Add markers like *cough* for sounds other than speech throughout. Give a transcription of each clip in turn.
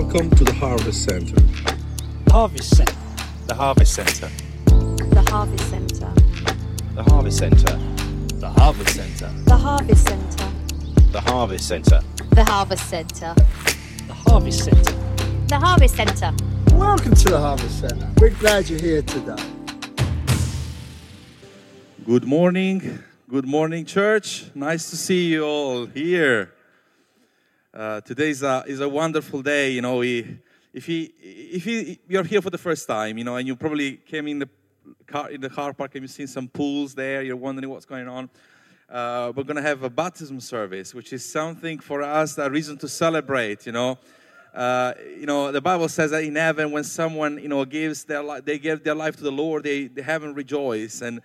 Welcome to the Harvest Center. Harvest Center. The Harvest Center. The Harvest Center. The Harvest Center. The Harvest Center. The Harvest Center. The Harvest Center. The Harvest Center. The Harvest Center. The Harvest Center. Welcome to the Harvest Center. We're glad you're here today. Good morning. Good morning, church. Nice to see you all here. Uh, today is a, is a wonderful day. You know, if, you, if you, you're here for the first time, you know, and you probably came in the car, in the car park and you've seen some pools there, you're wondering what's going on. Uh, we're going to have a baptism service, which is something for us, a reason to celebrate, you know. Uh, you know, the Bible says that in heaven, when someone, you know, gives their life, they give their life to the Lord, they, they heaven rejoice. And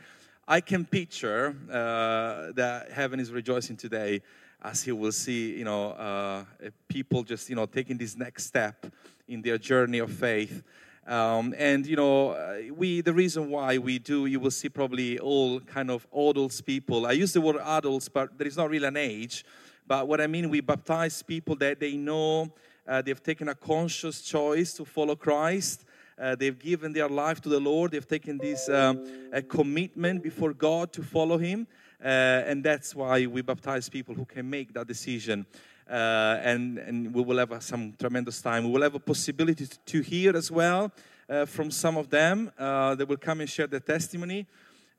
I can picture uh, that heaven is rejoicing today as you will see, you know, uh, people just, you know, taking this next step in their journey of faith. Um, and you know, uh, we the reason why we do, you will see probably all kind of adults people. I use the word adults, but there is not really an age. But what I mean, we baptize people that they know uh, they've taken a conscious choice to follow Christ. Uh, they've given their life to the Lord. They've taken this um, commitment before God to follow Him. Uh, and that's why we baptize people who can make that decision. Uh, and, and we will have some tremendous time. We will have a possibility to, hear as well uh, from some of them. Uh, they will come and share their testimony.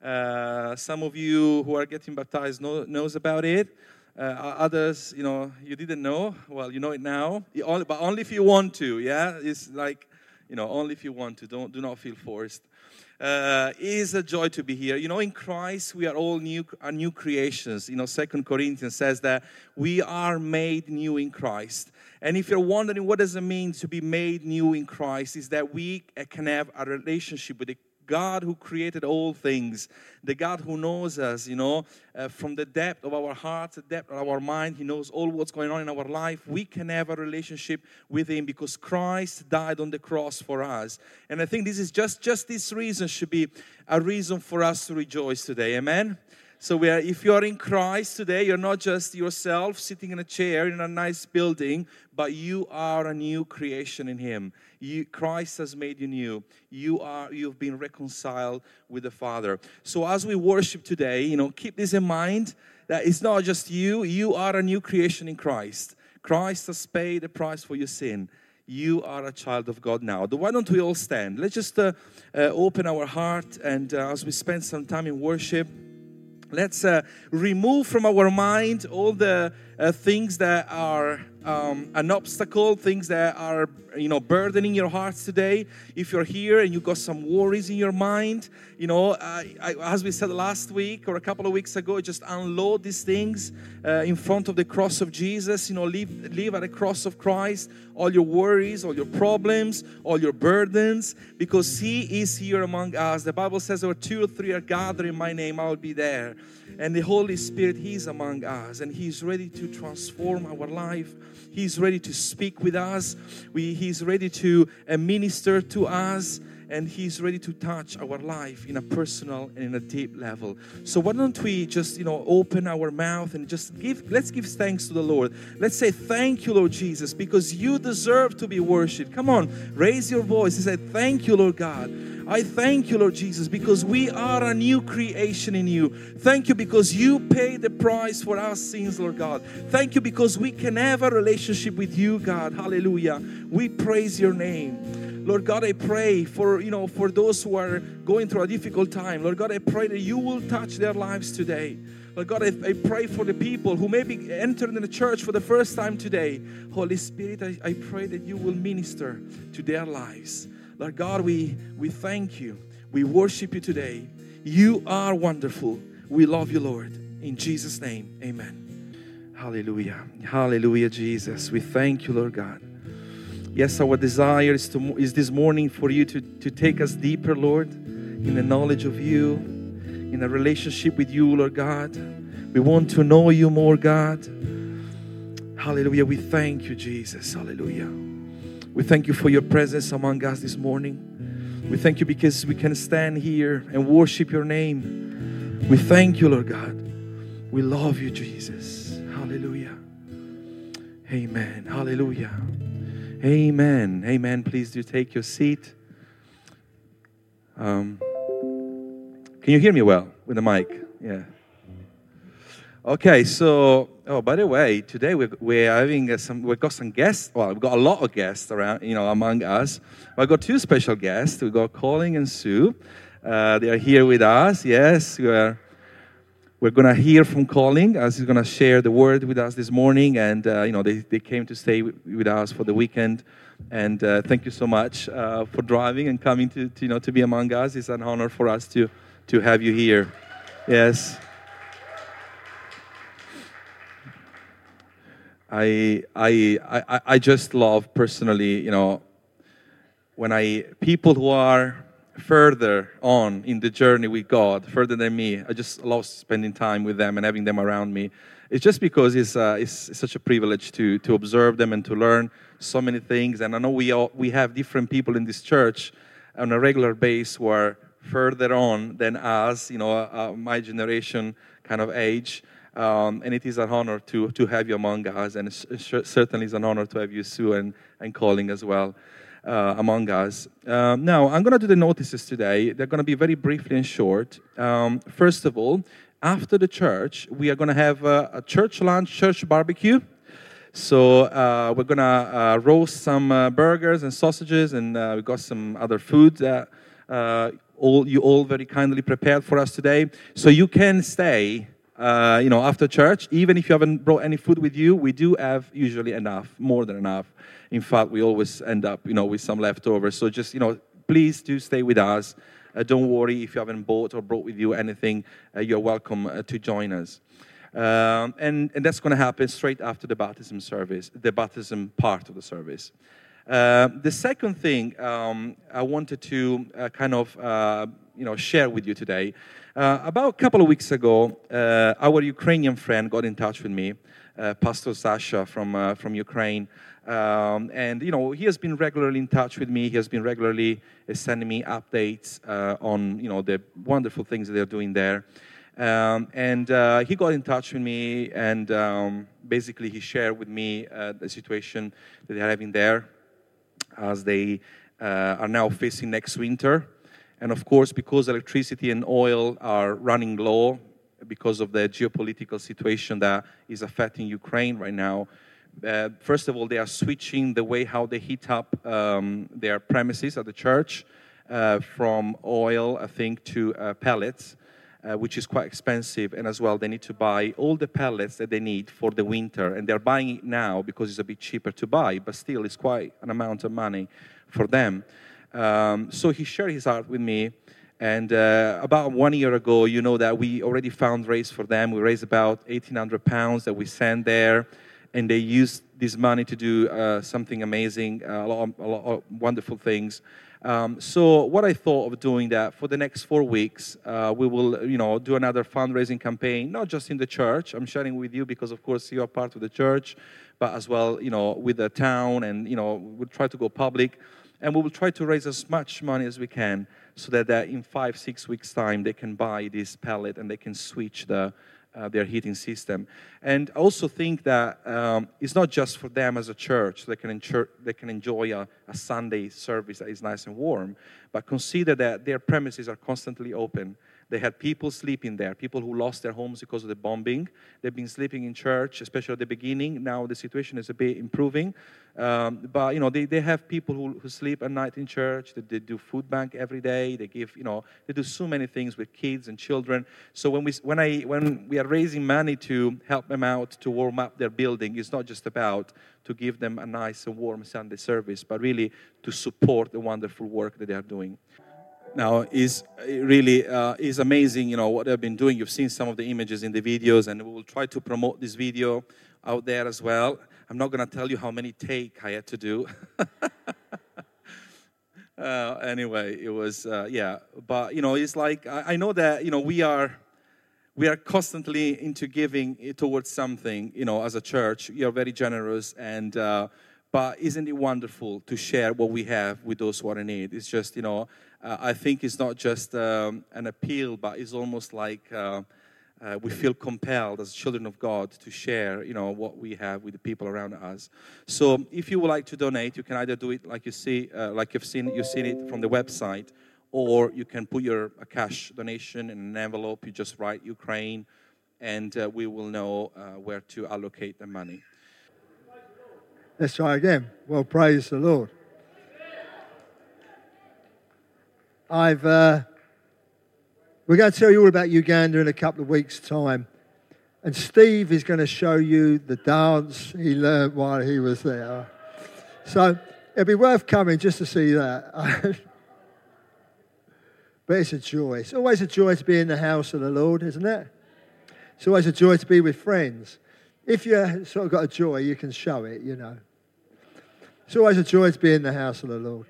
Uh, some of you who are getting baptized know, knows about it. Uh, others, you know, you didn't know. Well, you know it now. Only, but only if you want to. Yeah, it's like, you know, only if you want to. Don't do not feel forced. Uh, it is a joy to be here. You know, in Christ we are all new, are new creations. You know, Second Corinthians says that we are made new in Christ. And if you're wondering what does it mean to be made new in Christ, is that we can have a relationship with the God who created all things, the God who knows us, you know, uh, from the depth of our hearts, the depth of our mind, He knows all what's going on in our life. We can have a relationship with Him because Christ died on the cross for us. And I think this is just, just this reason should be a reason for us to rejoice today. Amen. So are, if you are in Christ today, you're not just yourself sitting in a chair in a nice building, but you are a new creation in Him. You, Christ has made you new. You are you've been reconciled with the Father. So as we worship today, you know, keep this in mind that it's not just you. You are a new creation in Christ. Christ has paid the price for your sin you are a child of God now. Why don't we all stand? Let's just uh, uh, open our heart and uh, as we spend some time in worship, Let's uh, remove from our mind all the uh, things that are um, an obstacle, things that are, you know, burdening your hearts today. If you're here and you've got some worries in your mind, you know, I, as we said last week or a couple of weeks ago, just unload these things uh, in front of the cross of Jesus. You know, leave, leave at the cross of Christ all your worries, all your problems, all your burdens, because He is here among us. The Bible says, "Where two or three are gathered in My name, I will be there." And the Holy Spirit, He's among us, and He's ready to transform our life. He's ready to speak with us. We, he's ready to uh, minister to us and he's ready to touch our life in a personal and in a deep level so why don't we just you know open our mouth and just give let's give thanks to the lord let's say thank you lord jesus because you deserve to be worshiped come on raise your voice and say thank you lord god I thank you, Lord Jesus, because we are a new creation in you. Thank you because you paid the price for our sins, Lord God. Thank you because we can have a relationship with you, God. Hallelujah. We praise your name. Lord God, I pray for you know for those who are going through a difficult time. Lord God, I pray that you will touch their lives today. Lord God, I, I pray for the people who may be entering the church for the first time today. Holy Spirit, I, I pray that you will minister to their lives. Lord God, we, we thank you. We worship you today. You are wonderful. We love you, Lord. In Jesus' name, amen. Hallelujah. Hallelujah, Jesus. We thank you, Lord God. Yes, our desire is, to, is this morning for you to, to take us deeper, Lord, in the knowledge of you, in a relationship with you, Lord God. We want to know you more, God. Hallelujah. We thank you, Jesus. Hallelujah. We thank you for your presence among us this morning. We thank you because we can stand here and worship your name. We thank you, Lord God. We love you, Jesus. Hallelujah. Amen. Hallelujah. Amen. Amen. Please do take your seat. Um, can you hear me well with the mic? Yeah. Okay, so oh, by the way, today we're, we're having uh, some. We've got some guests. Well, we've got a lot of guests around, you know, among us. We've got two special guests. We've got Colin and Sue. Uh, they are here with us. Yes, we are we're going to hear from Colin as he's going to share the word with us this morning. And, uh, you know, they, they came to stay with, with us for the weekend. And uh, thank you so much uh, for driving and coming to, to, you know, to be among us. It's an honor for us to, to have you here. Yes. I, I, I, I just love personally, you know, when I, people who are further on in the journey with God, further than me. I just love spending time with them and having them around me. It's just because it's, uh, it's, such a privilege to, to observe them and to learn so many things. And I know we, all, we have different people in this church on a regular basis who are further on than us, you know, uh, uh my generation kind of age. Um, and it is an honor to, to have you among us, and certainly is an honor to have you, Sue, and, and Colin as well uh, among us. Um, now, I'm going to do the notices today. They're going to be very briefly and short. Um, first of all, after the church, we are going to have a, a, church lunch, church barbecue. So uh, we're going to uh, roast some uh, burgers and sausages, and uh, we've got some other food that uh, all you all very kindly prepared for us today. So you can stay. you know, after church, even if you haven't brought any food with you, we do have usually enough, more than enough. In fact, we always end up, you know, with some leftovers. So just, you know, please do stay with us. Uh, don't worry if you haven't bought or brought with you anything. Uh, you're welcome uh, to join us. Um, and, and that's going to happen straight after the baptism service, the baptism part of the service. Uh, the second thing um, I wanted to uh, kind of uh, you know share with you today. about a couple of weeks ago, our Ukrainian friend got in touch with me, Pastor Sasha from from Ukraine. Um, and you know he has been regularly in touch with me. He has been regularly uh, sending me updates uh, on you know the wonderful things they're doing there. Um, and uh, he got in touch with me, and um, basically he shared with me uh, the situation that they're having there, as they uh, are now facing next winter. And of course, because electricity and oil are running low because of the geopolitical situation that is affecting Ukraine right now, uh, first of all, they are switching the way how they heat up um, their premises at the church uh, from oil, I think, to uh, pellets, uh, which is quite expensive. And as well, they need to buy all the pellets that they need for the winter. And they're buying it now because it's a bit cheaper to buy, but still, it's quite an amount of money for them. Um, so he shared his heart with me. And uh, about one year ago, you know that we already found raise for them. We raised about 1,800 pounds that we sent there and they use this money to do uh, something amazing, uh, a, lot of, a, lot of, wonderful things. Um, so what I thought of doing that for the next four weeks, uh, we will, you know, do another fundraising campaign, not just in the church. I'm sharing with you because, of course, you are part of the church, but as well, you know, with the town, and you know, we'll try to go public, and we will try to raise as much money as we can, so that, in five, six weeks' time, they can buy this pellet and they can switch the uh, their heating system. And I also think that um, it's not just for them as a church, they can, they can enjoy a, a Sunday service that is nice and warm, but consider that their premises are constantly open they had people sleeping there, people who lost their homes because of the bombing. They've been sleeping in church, especially at the beginning. Now the situation is a bit improving. Um, but, you know, they, they have people who, who sleep at night in church. They, they do food bank every day. They give, you know, they do so many things with kids and children. So when we, when, I, when we are raising money to help them out to warm up their building, it's not just about to give them a nice and warm Sunday service, but really to support the wonderful work that they are doing now is really uh, is amazing you know what they've been doing. You've seen some of the images in the videos and we will try to promote this video out there as well. I'm not going to tell you how many take i had to do. *laughs* Uh, anyway it was uh, yeah but you know it's like I, I, know that you know we are we are constantly into giving towards something you know as a church. You're very generous and uh, but isn't it wonderful to share what we have with those who are in need? It's just you know uh, I think it's not just um, an appeal, but it's almost like uh, uh, we feel compelled as children of God to share, you know, what we have with the people around us. So, if you would like to donate, you can either do it like you see, uh, like you've seen, you've seen it from the website, or you can put your cash donation in an envelope. You just write Ukraine, and uh, we will know uh, where to allocate the money. Let's try again. Well, praise the Lord. I've, uh, we're going to tell you all about Uganda in a couple of weeks' time. And Steve is going to show you the dance he learned while he was there. So it'd be worth coming just to see that. *laughs* but it's a joy. It's always a joy to be in the house of the Lord, isn't it? It's always a joy to be with friends. If you sort of got a joy, you can show it, you know. It's always a joy to be in the house of the Lord.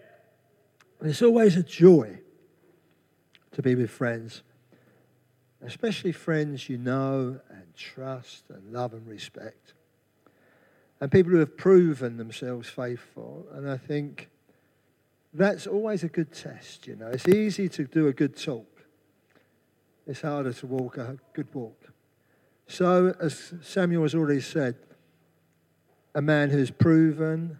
And it's always a joy to be with friends, especially friends you know and trust and love and respect. And people who have proven themselves faithful. And I think that's always a good test, you know. It's easy to do a good talk, it's harder to walk a good walk. So, as Samuel has already said, a man who's proven,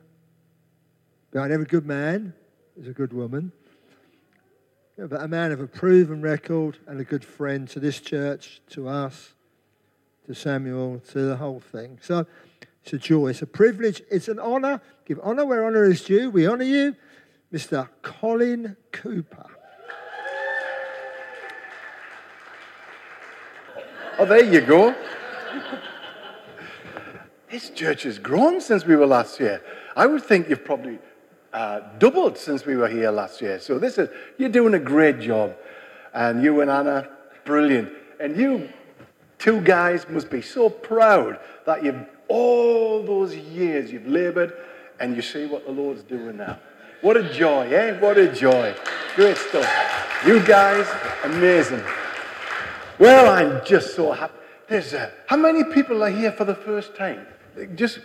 behind every good man is a good woman. But a man of a proven record and a good friend to this church, to us, to Samuel, to the whole thing. So it's a joy, it's a privilege, it's an honour. Give honour where honour is due. We honour you, Mr. Colin Cooper. Oh, there you go. this church has grown since we were last here. I would think you've probably uh, doubled since we were here last year. So this is you're doing a great job, and you and Anna, brilliant. And you two guys must be so proud that you've all those years you've laboured, and you see what the Lord's doing now. What a joy, eh? What a joy. Great stuff. You guys, amazing. Well, I'm just so happy. There's uh, how many people are here for the first time? Just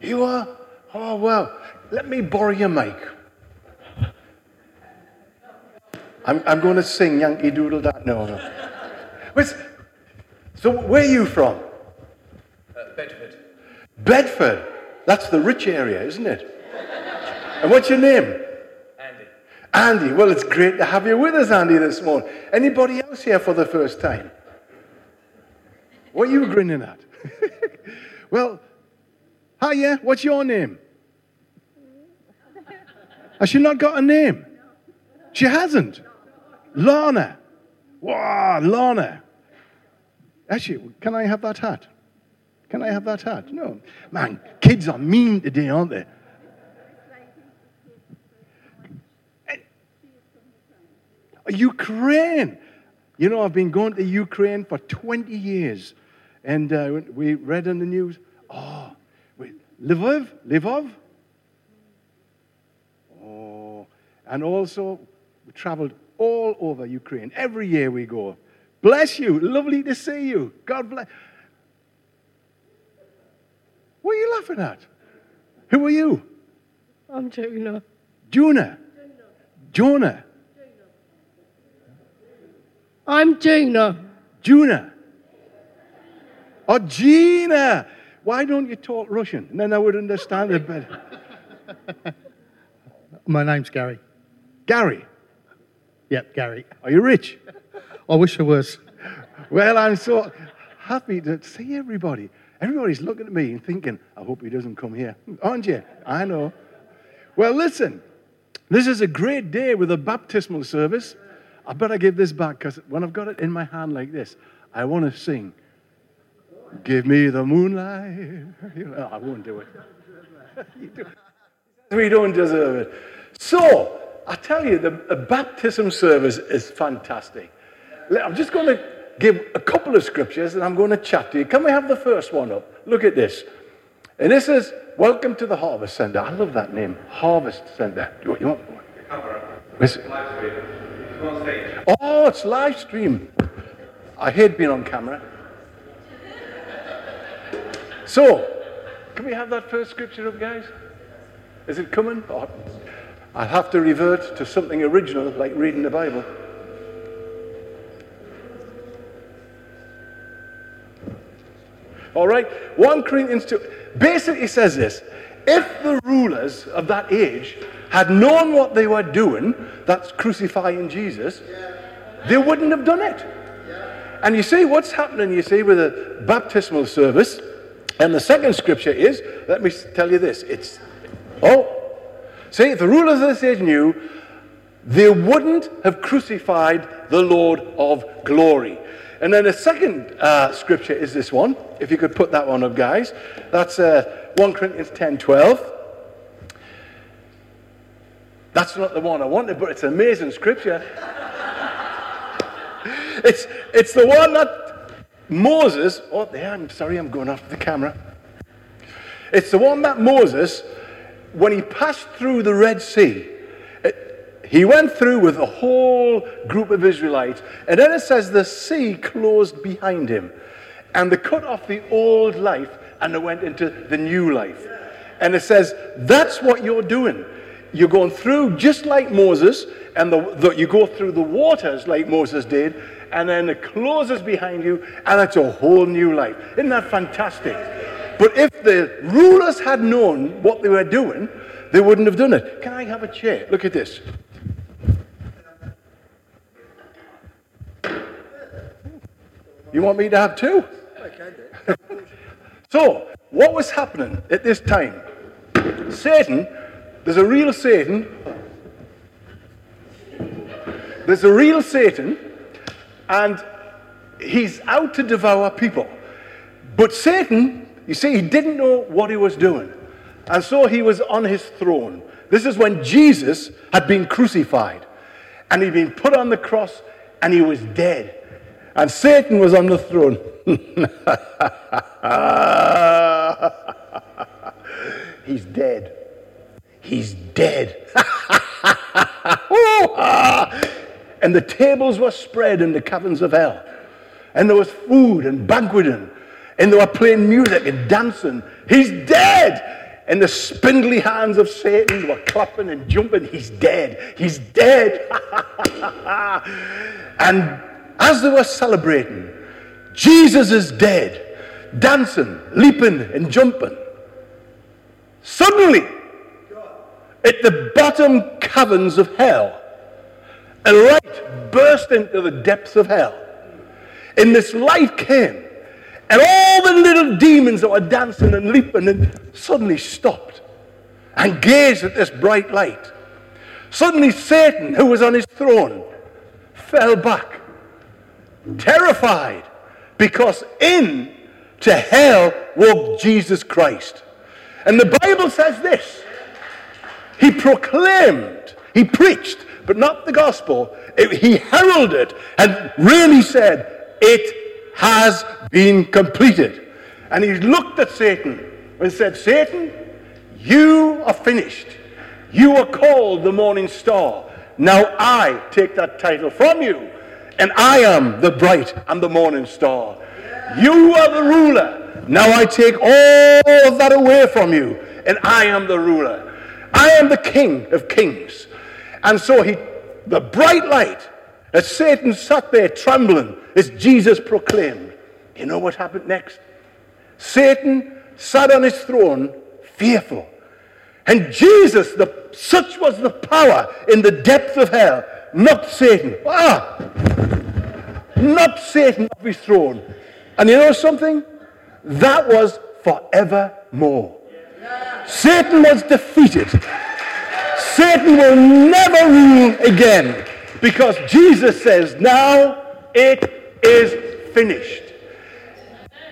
you are. Oh well, let me borrow your mic. I'm, I'm going to sing Yankee Doodle. No, no. So where are you from? Uh, Bedford. Bedford. That's the rich area, isn't it? And what's your name? Andy. Andy, well, it's great to have you with us, Andy, this morning. Anybody else here for the first time? What are you grinning at? *laughs* well, hiya, what's your name? Has she not got a name? She hasn't. Lana. Wow, Lana. Actually, can I have that hat? Can I have that hat? No. Man, kids are mean today, aren't they? Ukraine. You know, I've been going to Ukraine for 20 years. And uh, we read in the news, oh, wait, Lvov? Oh, and also we traveled all over Ukraine. Every year we go. Bless you. Lovely to see you. God bless. What are you laughing at? Who are you? I'm Jonah. Jonah. Jonah. I'm Jonah. Juna. Or oh, Gina. Why don't you talk Russian? And then I would understand it better. *laughs* My name's Gary. Gary, Yep, Gary. are you rich? I wish I was. Well, I'm so happy to see everybody. Everybody's looking at me and thinking, I hope he doesn't come here. Aren't you? I know. Well, listen, this is a great day with a baptismal service. I better give this back because when I've got it in my hand like this, I want to sing, Give me the moonlight. *laughs* You know, I won't do it. *laughs* We don't deserve it. So, I tell you, the, baptism service is fantastic. I'm just going to give a couple of scriptures and I'm going to chat to you. Can we have the first one up? Look at this. And this is Welcome to the Harvest Center. I love that name, Harvest Center. You, you want? It? Oh, it's live stream. I hate being on camera. So, can we have that first scripture up, guys? Is it coming? Or I'll have to revert to something original, like reading the Bible. All right? 1 Corinthians 2 basically says this if the rulers of that age had known what they were doing, that's crucifying Jesus, they wouldn't have done it. And you see what's happening, you see, with a baptismal service. And the second scripture is, let me tell you this, it's, oh, see, if the rulers of this age knew, they wouldn't have crucified the Lord of glory. And then the second uh, scripture is this one. If you could put that one up, guys. That's uh, 1 Corinthians 10 12. That's not the one I wanted, but it's an amazing scripture. *laughs* it's, it's the one that Moses, oh, there, I'm sorry, I'm going off the camera. It's the one that Moses, when he passed through the Red Sea, it- he went through with a whole group of Israelites, and then it says the sea closed behind him, and they cut off the old life and they went into the new life. And it says, that's what you're doing. You're going through just like Moses, and the, the, you go through the waters like Moses did, and then it closes behind you, and it's a whole new life. Isn't that fantastic? But if the rulers had known what they were doing, they wouldn't have done it. Can I have a chair? Look at this. You want me to have two? *laughs* So, what was happening at this time? Satan, there's a real Satan. There's a real Satan, and he's out to devour people. But Satan, you see, he didn't know what he was doing. And so he was on his throne. This is when Jesus had been crucified, and he'd been put on the cross, and he was dead. And Satan was on the throne. *laughs* He's dead. He's dead. *laughs* Oh! And the tables were spread in the caverns of hell. And there was food and banqueting. And they were playing music and dancing. He's dead. And the spindly hands of Satan were clapping and jumping. He's dead. He's dead. *laughs* and as they were celebrating, Jesus is dead, dancing, leaping, and jumping. Suddenly, at the bottom caverns of hell, a light burst into the depths of hell. And this light came, and all the little demons that were dancing and leaping and suddenly stopped and gazed at this bright light. Suddenly, Satan, who was on his throne, fell back, terrified, because in to hell walked Jesus Christ. And the Bible says this He proclaimed, he preached, but not the gospel. It- he heralded and really said, It has been completed. And he looked at Satan and said, Satan, you are finished. You are called the morning star. Now I take that title from you, and I am the bright and the morning star. You are the ruler. Now I take all of that away from you, and I am the ruler. I am the king of kings. And so he, the bright light, as Satan sat there trembling, as Jesus proclaimed. You know what happened next? Satan sat on his throne, fearful. And Jesus, the, such was the power in the depth of hell, knocked Satan. Ah! Knocked Satan off his throne. And you know something? That was forevermore. Satan was defeated. Satan will never rule again because Jesus says, now it is finished.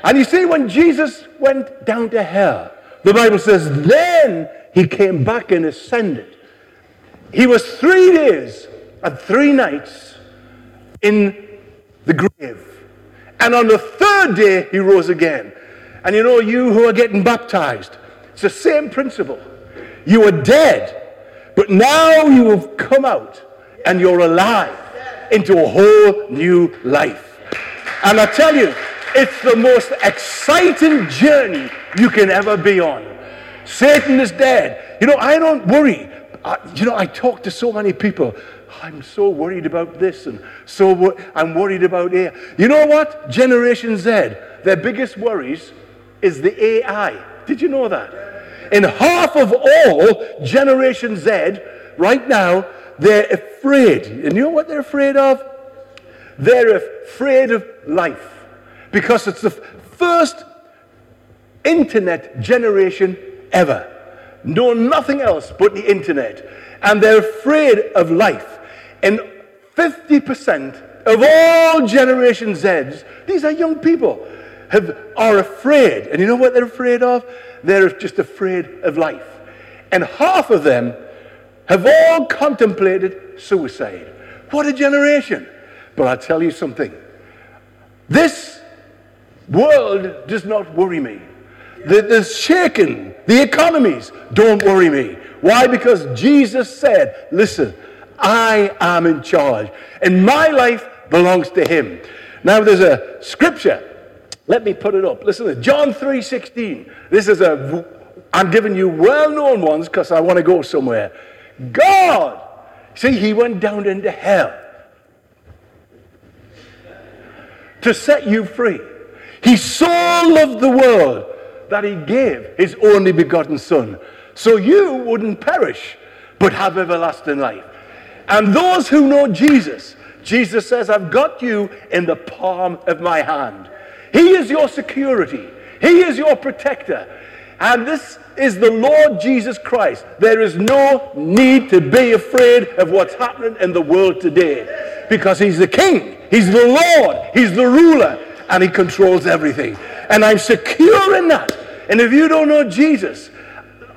And you see, when Jesus went down to hell, the Bible says, then he came back and ascended. He was three days and three nights in the grave. And on the third day, he rose again. And you know, you who are getting baptized, it's the same principle. You were dead, but now you have come out and you're alive into a whole new life. And I tell you, it's the most exciting journey you can ever be on. Satan is dead. You know, I don't worry. I, you know, I talk to so many people. I'm so worried about this and so wor- I'm worried about here. You know what? Generation Z, their biggest worries is the AI. Did you know that? And half of all Generation Z right now, they're afraid. And you know what they're afraid of? They're afraid of life because it's the first internet generation ever. Know nothing else but the internet. And they're afraid of life. And 50% of all Generation Zs, these are young people, have, are afraid. And you know what they're afraid of? They're just afraid of life. And half of them have all contemplated suicide. What a generation. But I'll tell you something. This world does not worry me. The, the shaking, the economies don't worry me. Why? Because Jesus said, listen, I am in charge. And my life belongs to him. Now there's a scripture. Let me put it up. Listen to. John 3.16. This is a, I'm giving you well-known ones because I want to go somewhere. God, see, he went down into hell to set you free. He so loved the world that he gave his only begotten Son, so you wouldn't perish, but have everlasting life. And those who know Jesus, Jesus says, I've got you in the palm of my hand. He is your security, He is your protector. And this is the Lord Jesus Christ. There is no need to be afraid of what's happening in the world today because He's the King, He's the Lord, He's the ruler, and He controls everything. And I'm secure in that. And if you don't know Jesus,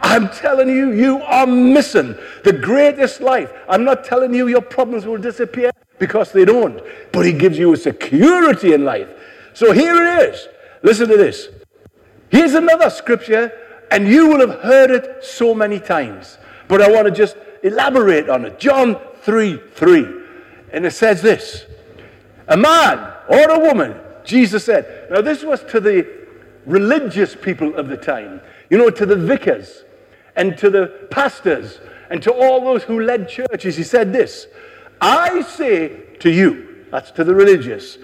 I'm telling you, you are missing the greatest life. I'm not telling you your problems will disappear because they don't, but He gives you a security in life. So here it is. Listen to this. Here's another scripture, and you will have heard it so many times, but I want to just elaborate on it. John 3 3. And it says this A man or a woman, Jesus said, now this was to the religious people of the time, you know, to the vicars and to the pastors and to all those who led churches. He said this I say to you, that's to the religious,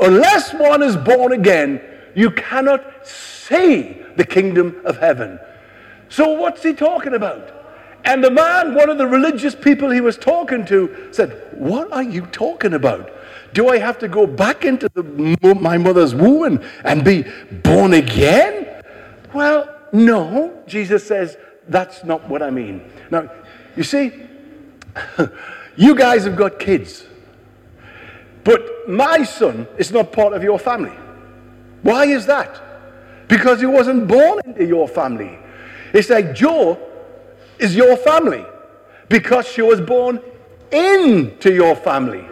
unless one is born again, you cannot see the kingdom of heaven. So, what's he talking about? And the man, one of the religious people he was talking to, said, What are you talking about? Do I have to go back into the, my mother's womb and, and be born again? Well, no. Jesus says, That's not what I mean. Now, you see, *laughs* you guys have got kids. But my son is not part of your family. Why is that? Because he wasn't born into your family. It's like Joe is your family because she was born into your family.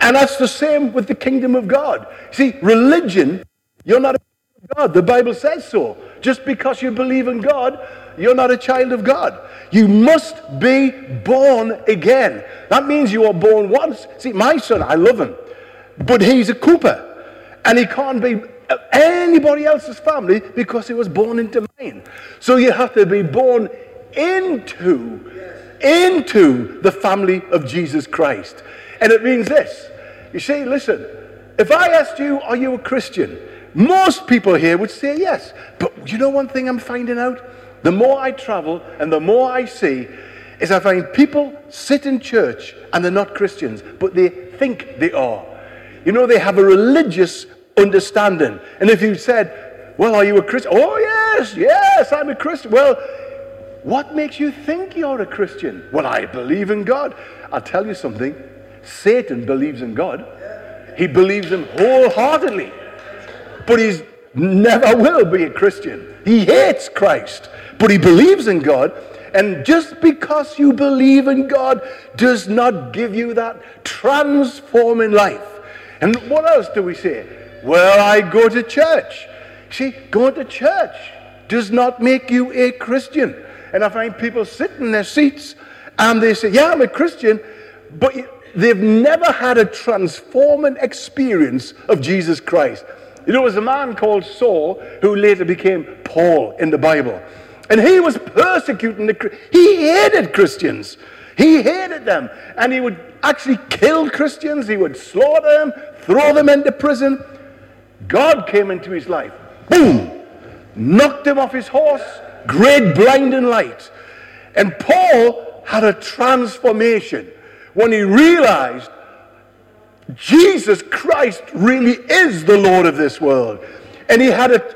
And that's the same with the kingdom of God. See, religion, you're not a child of God. The Bible says so. Just because you believe in God, you're not a child of God. You must be born again. That means you are born once. See, my son, I love him, but he's a Cooper. And he can't be anybody else's family because he was born into mine. So you have to be born into, into the family of Jesus Christ. And it means this. You see, listen, if I asked you, are you a Christian? Most people here would say yes. But you know one thing I'm finding out? The more I travel and the more I see, is I find people sit in church and they're not Christians, but they think they are. You know, they have a religious understanding. And if you said, Well, are you a Christian? Oh, yes, yes, I'm a Christian. Well, what makes you think you're a Christian? Well, I believe in God. I'll tell you something Satan believes in God, he believes him wholeheartedly. But he's never will be a Christian. He hates Christ, but he believes in God. And just because you believe in God does not give you that transforming life. And what else do we say? Well, I go to church. See, going to church does not make you a Christian. And I find people sit in their seats and they say, Yeah, I'm a Christian, but they've never had a transforming experience of Jesus Christ. You know, there was a man called Saul who later became Paul in the Bible. And he was persecuting the he hated Christians. He hated them. And he would actually kill Christians, he would slaughter them, throw them into prison. God came into his life. Boom! knocked him off his horse, great blinding light. And Paul had a transformation when he realized Jesus Christ really is the Lord of this world. And he had a,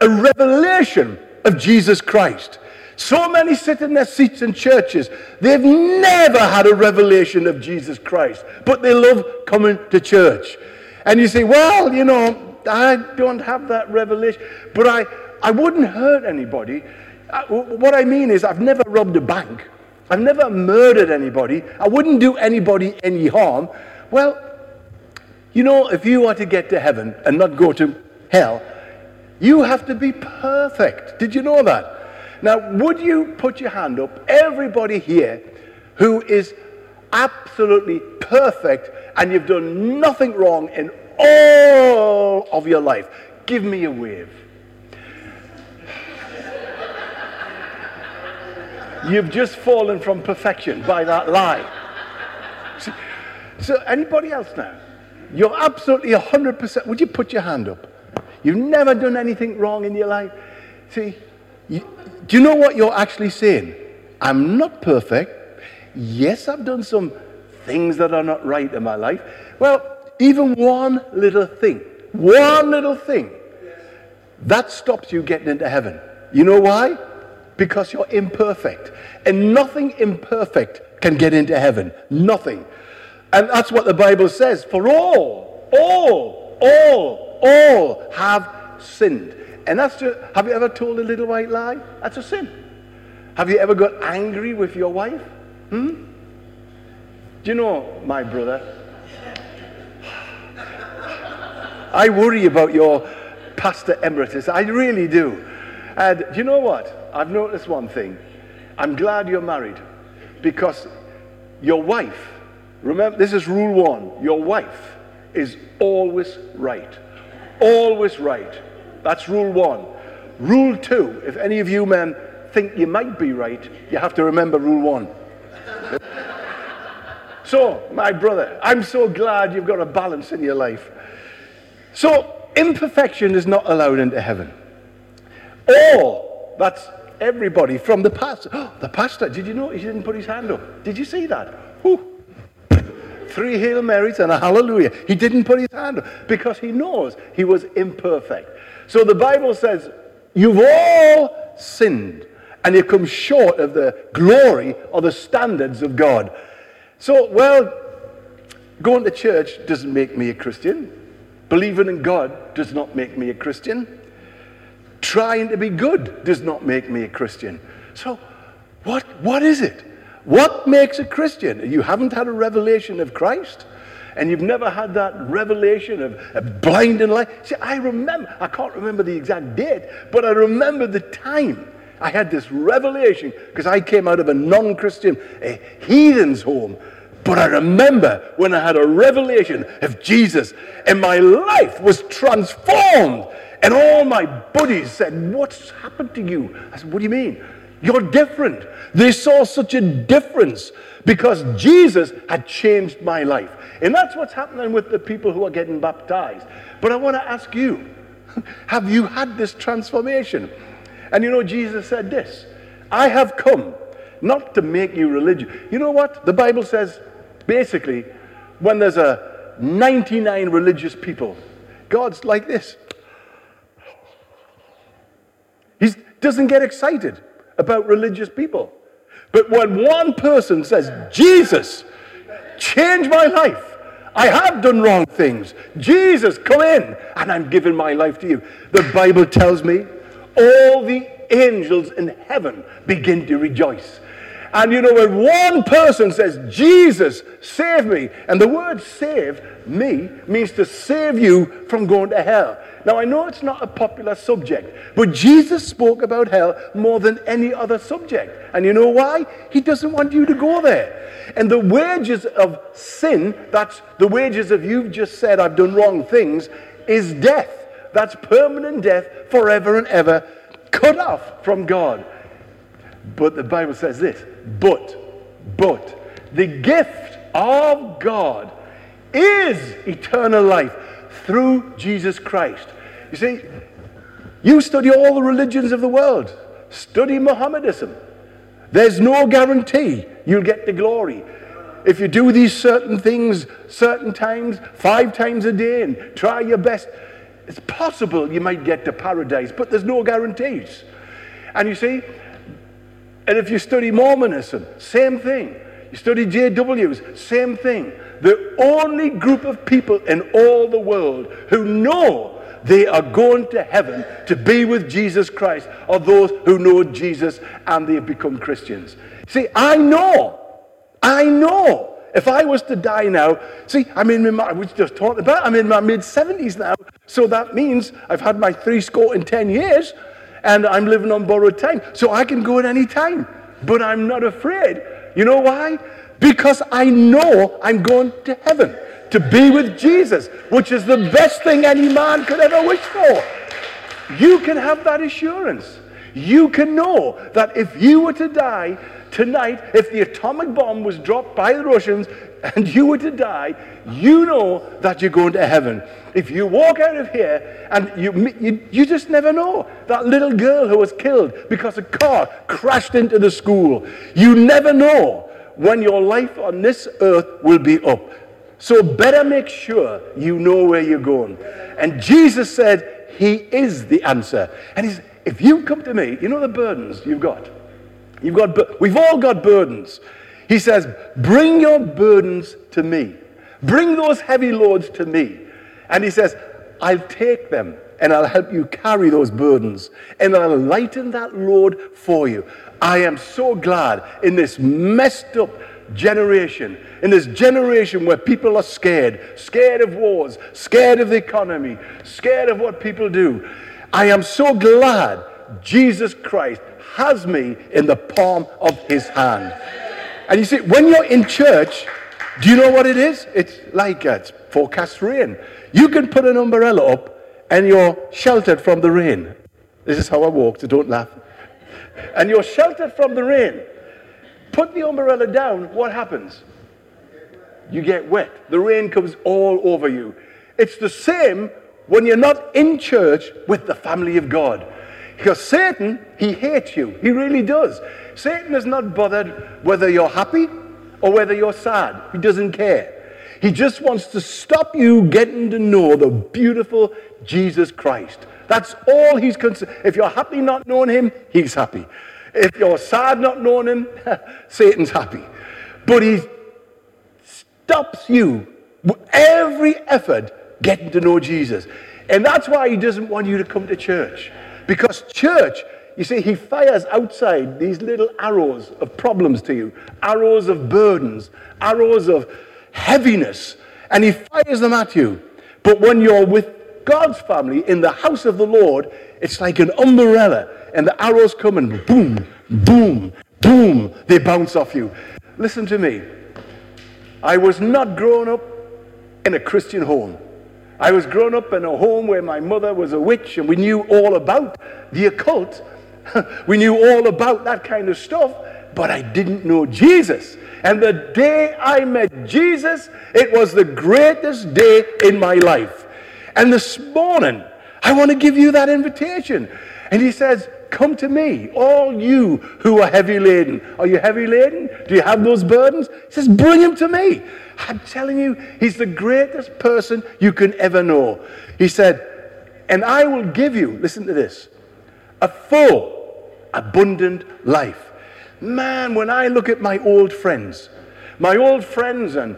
a revelation of Jesus Christ. So many sit in their seats in churches. They've never had a revelation of Jesus Christ, but they love coming to church. And you say, well, you know, I don't have that revelation, but I, I wouldn't hurt anybody. Uh, What I mean is, I've never robbed a bank. I've never murdered anybody. I wouldn't do anybody any harm. Well, you know, if you are to get to heaven and not go to hell, you have to be perfect. Did you know that? Now, would you put your hand up, everybody here who is absolutely perfect and you've done nothing wrong in all of your life? Give me a wave. You've just fallen from perfection by that lie. So, anybody else now? You're absolutely 100%. Would you put your hand up? You've never done anything wrong in your life. See, you, do you know what you're actually saying? I'm not perfect. Yes, I've done some things that are not right in my life. Well, even one little thing, one little thing, that stops you getting into heaven. You know why? Because you're imperfect. And nothing imperfect can get into heaven. Nothing. And that's what the Bible says. For all, all, all, all have sinned. And that's just, have you ever told a little white lie? That's a sin. Have you ever got angry with your wife? Hmm? Do you know, my brother? I worry about your pastor emeritus. I really do. And do you know what? I've noticed one thing. I'm glad you're married because your wife, remember, this is rule one your wife is always right. Always right. That's rule one. Rule two, if any of you men think you might be right, you have to remember rule one. So, my brother, I'm so glad you've got a balance in your life. So, imperfection is not allowed into heaven. All, that's everybody from the pastor. *gasps* the pastor, did you know he didn't put his hand up? Did you see that? Whew. Three Hail Marys and a hallelujah. He didn't put his hand up because he knows he was imperfect. So the Bible says, You've all sinned and you come short of the glory or the standards of God. So, well, going to church doesn't make me a Christian. Believing in God does not make me a Christian. Trying to be good does not make me a Christian. So, what, what is it? What makes a Christian? You haven't had a revelation of Christ? And you've never had that revelation of a blinding light. See, I remember, I can't remember the exact date, but I remember the time I had this revelation because I came out of a non Christian, a heathen's home. But I remember when I had a revelation of Jesus and my life was transformed. And all my buddies said, What's happened to you? I said, What do you mean? You're different. They saw such a difference because Jesus had changed my life. And that's what's happening with the people who are getting baptized. But I want to ask you *laughs* have you had this transformation? And you know, Jesus said this I have come not to make you religious. You know what? The Bible says basically, when there's a 99 religious people, God's like this. He doesn't get excited about religious people. But when one person says, Jesus, change my life. I have done wrong things. Jesus, come in. And I'm giving my life to you. The Bible tells me all the angels in heaven begin to rejoice. And you know, when one person says, Jesus, save me, and the word save me means to save you from going to hell. Now, I know it's not a popular subject, but Jesus spoke about hell more than any other subject. And you know why? He doesn't want you to go there. And the wages of sin, that's the wages of you've just said, I've done wrong things, is death. That's permanent death forever and ever, cut off from God. But the Bible says this but, but, the gift of God is eternal life through Jesus Christ. You see, You study all the religions of the world, study Mohammedanism. There's no guarantee you'll get the glory. If you do these certain things certain times, five times a day, and try your best, it's possible you might get to paradise, but there's no guarantees. And you see, and if you study Mormonism, same thing. You study JWs, same thing. The only group of people in all the world who know they are going to heaven to be with Jesus Christ are those who know Jesus and they've become Christians. See, I know, I know. If I was to die now, see, I'm in my, was just talking about, I'm in my mid 70s now. So that means I've had my three score in 10 years and I'm living on borrowed time. So I can go at any time, but I'm not afraid. You know why? Because I know I'm going to heaven to be with Jesus, which is the best thing any man could ever wish for. You can have that assurance. You can know that if you were to die tonight, if the atomic bomb was dropped by the Russians and you were to die, you know that you're going to heaven. If you walk out of here and you, you, you just never know. That little girl who was killed because a car crashed into the school, you never know when your life on this earth will be up. So better make sure you know where you're going. And Jesus said, He is the answer. And He's, if you come to me, you know the burdens you've got. You've got, we've all got burdens. He says, Bring your burdens to me. Bring those heavy loads to me. And He says, I'll take them and I'll help you carry those burdens and I'll lighten that load for you. I am so glad in this messed up generation, in this generation where people are scared, scared of wars, scared of the economy, scared of what people do. I am so glad Jesus Christ has me in the palm of his hand. And you see, when you're in church, do you know what it is? It's like uh, it's forecast rain. You can put an umbrella up and you're sheltered from the rain. This is how I walk, so don't laugh. And you're sheltered from the rain. Put the umbrella down, what happens? You get wet. The rain comes all over you. It's the same when you're not in church with the family of God. Because Satan, he hates you. He really does. Satan is not bothered whether you're happy or whether you're sad. He doesn't care. He just wants to stop you getting to know the beautiful Jesus Christ. That's all he's concerned. If you're happy not knowing him, he's happy. If you're sad not knowing him, *laughs* Satan's happy. But he stops you with every effort getting to know Jesus. And that's why he doesn't want you to come to church. Because church, you see, he fires outside these little arrows of problems to you, arrows of burdens, arrows of heaviness, and he fires them at you. But when you're with God's family in the house of the Lord, it's like an umbrella, and the arrows come and boom, boom, boom, they bounce off you. Listen to me. I was not grown up in a Christian home. I was grown up in a home where my mother was a witch and we knew all about the occult. *laughs* we knew all about that kind of stuff, but I didn't know Jesus. And the day I met Jesus, it was the greatest day in my life. And this morning, I want to give you that invitation. And he says, Come to me, all you who are heavy laden. Are you heavy laden? Do you have those burdens? He says, Bring them to me. I'm telling you, he's the greatest person you can ever know. He said, And I will give you, listen to this, a full, abundant life. Man, when I look at my old friends, my old friends, and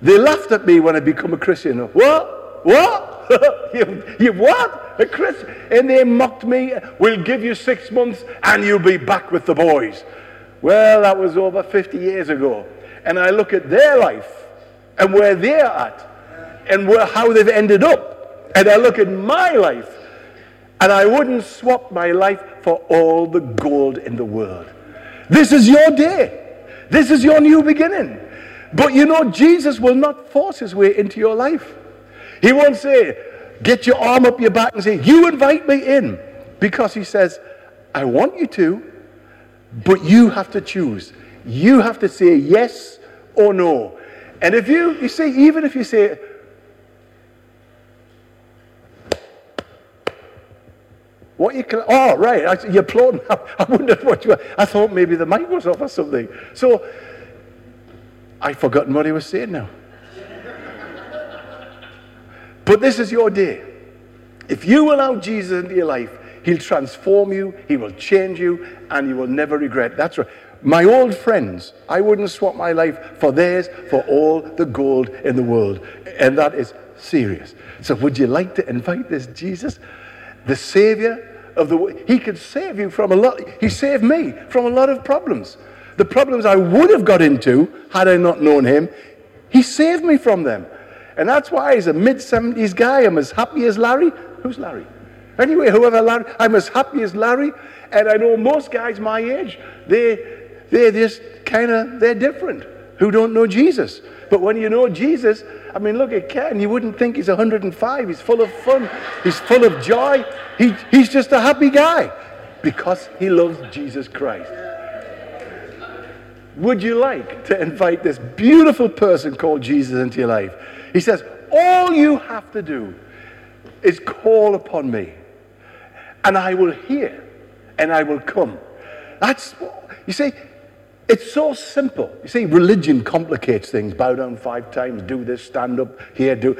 they laughed at me when I become a Christian. What? What? *laughs* you, you what? A Christian? And they mocked me. We'll give you six months and you'll be back with the boys. Well, that was over 50 years ago. And I look at their life and where they're at and where, how they've ended up. And I look at my life and I wouldn't swap my life for all the gold in the world. This is your day. This is your new beginning. But you know, Jesus will not force his way into your life. He won't say, get your arm up your back and say, You invite me in. Because he says, I want you to, but you have to choose. You have to say yes or no. And if you, you see, even if you say, What you can? Oh, right. I, you're applauding. *laughs* I wondered what you were. I thought maybe the mic was off or something. So I've forgotten what he was saying now. But this is your day. If you allow Jesus into your life, he'll transform you, he will change you, and you will never regret. That's right. My old friends, I wouldn't swap my life for theirs for all the gold in the world. And that is serious. So, would you like to invite this Jesus, the Savior of the world? He could save you from a lot. He saved me from a lot of problems. The problems I would have got into had I not known Him, He saved me from them. And that's why, as a mid 70s guy, I'm as happy as Larry. Who's Larry? Anyway, whoever Larry, I'm as happy as Larry. And I know most guys my age, they, they're just kind of, they're different who don't know Jesus. But when you know Jesus, I mean, look at Ken. You wouldn't think he's 105. He's full of fun. He's full of joy. He, he's just a happy guy because he loves Jesus Christ. Would you like to invite this beautiful person called Jesus into your life? He says, All you have to do is call upon me, and I will hear, and I will come. That's, you see, it's so simple. You see, religion complicates things. Bow down five times, do this, stand up here, do.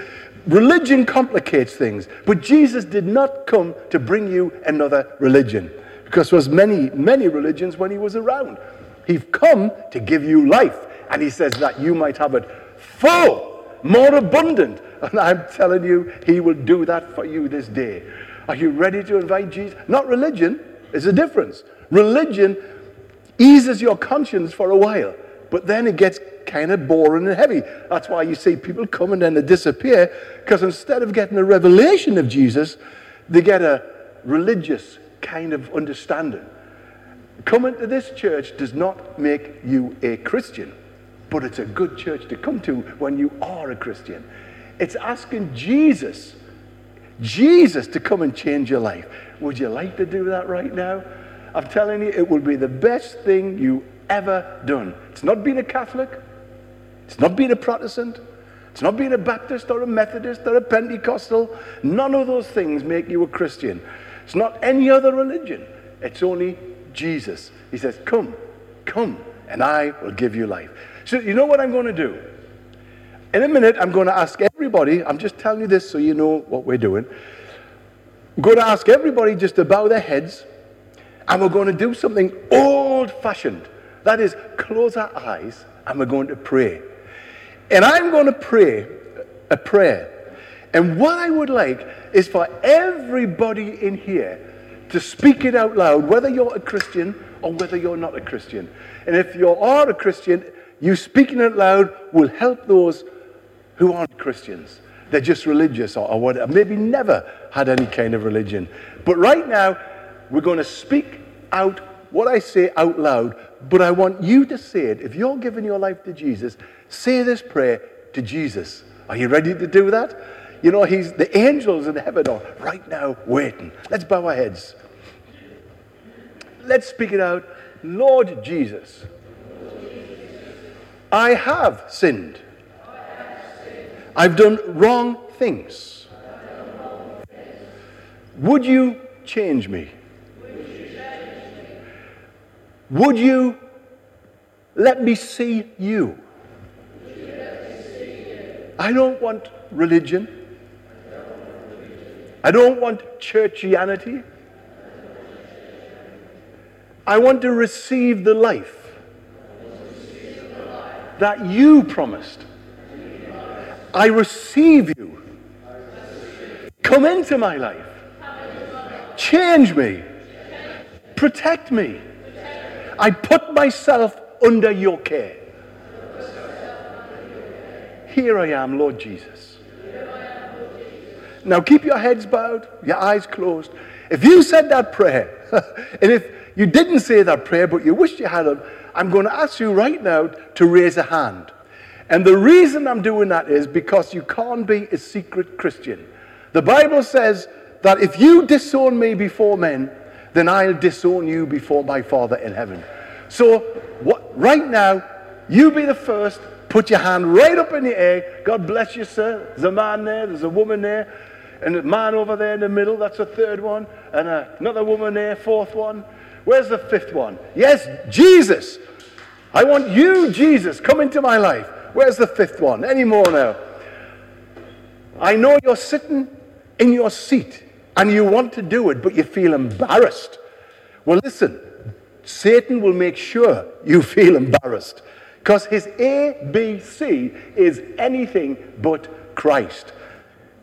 Religion complicates things. But Jesus did not come to bring you another religion because there was many, many religions when he was around. He's come to give you life. And he says that you might have it full, more abundant. And I'm telling you, he will do that for you this day. Are you ready to invite Jesus? Not religion, there's a difference. Religion eases your conscience for a while, but then it gets kind of boring and heavy. That's why you see people come and then they disappear, because instead of getting a revelation of Jesus, they get a religious kind of understanding. Coming to this church does not make you a Christian, but it's a good church to come to when you are a Christian. It's asking Jesus, Jesus to come and change your life. Would you like to do that right now? I'm telling you, it will be the best thing you ever done. It's not being a Catholic. It's not being a Protestant. It's not being a Baptist or a Methodist or a Pentecostal. None of those things make you a Christian. It's not any other religion. It's only Jesus. He says, Come, come, and I will give you life. So, you know what I'm going to do? In a minute, I'm going to ask everybody, I'm just telling you this so you know what we're doing. I'm going to ask everybody just to bow their heads and we're going to do something old fashioned. That is, close our eyes and we're going to pray. And I'm going to pray a prayer. And what I would like is for everybody in here to speak it out loud, whether you're a Christian or whether you're not a Christian. And if you are a Christian, you speaking it loud will help those who aren't Christians. They're just religious or, or whatever, maybe never had any kind of religion. But right now, we're going to speak out what I say out loud, but I want you to say it. If you're giving your life to Jesus, say this prayer to Jesus. Are you ready to do that? You know, he's the angels in heaven are right now waiting. Let's bow our heads. Let's speak it out. Lord Jesus, I have sinned. I've done wrong things. Would you change me? Would you let me see you? I don't want religion. I don't want churchianity. I want to receive the life that you promised. I receive you. Come into my life. Change me. Protect me. I put myself under your care. Here I am, Lord Jesus. Now keep your heads bowed, your eyes closed. If you said that prayer, *laughs* and if you didn't say that prayer, but you wished you had I'm going to ask you right now to raise a hand. And the reason I'm doing that is because you can't be a secret Christian. The Bible says that if you disown me before men, then I'll disown you before my Father in heaven. So, what, right now, you be the first. Put your hand right up in the air. God bless you, sir. There's a man there. There's a woman there. And a man over there in the middle, that's a third one. And another woman there, fourth one. Where's the fifth one? Yes, Jesus. I want you, Jesus, come into my life. Where's the fifth one? Any more now? I know you're sitting in your seat and you want to do it, but you feel embarrassed. Well, listen, Satan will make sure you feel embarrassed because his ABC is anything but Christ.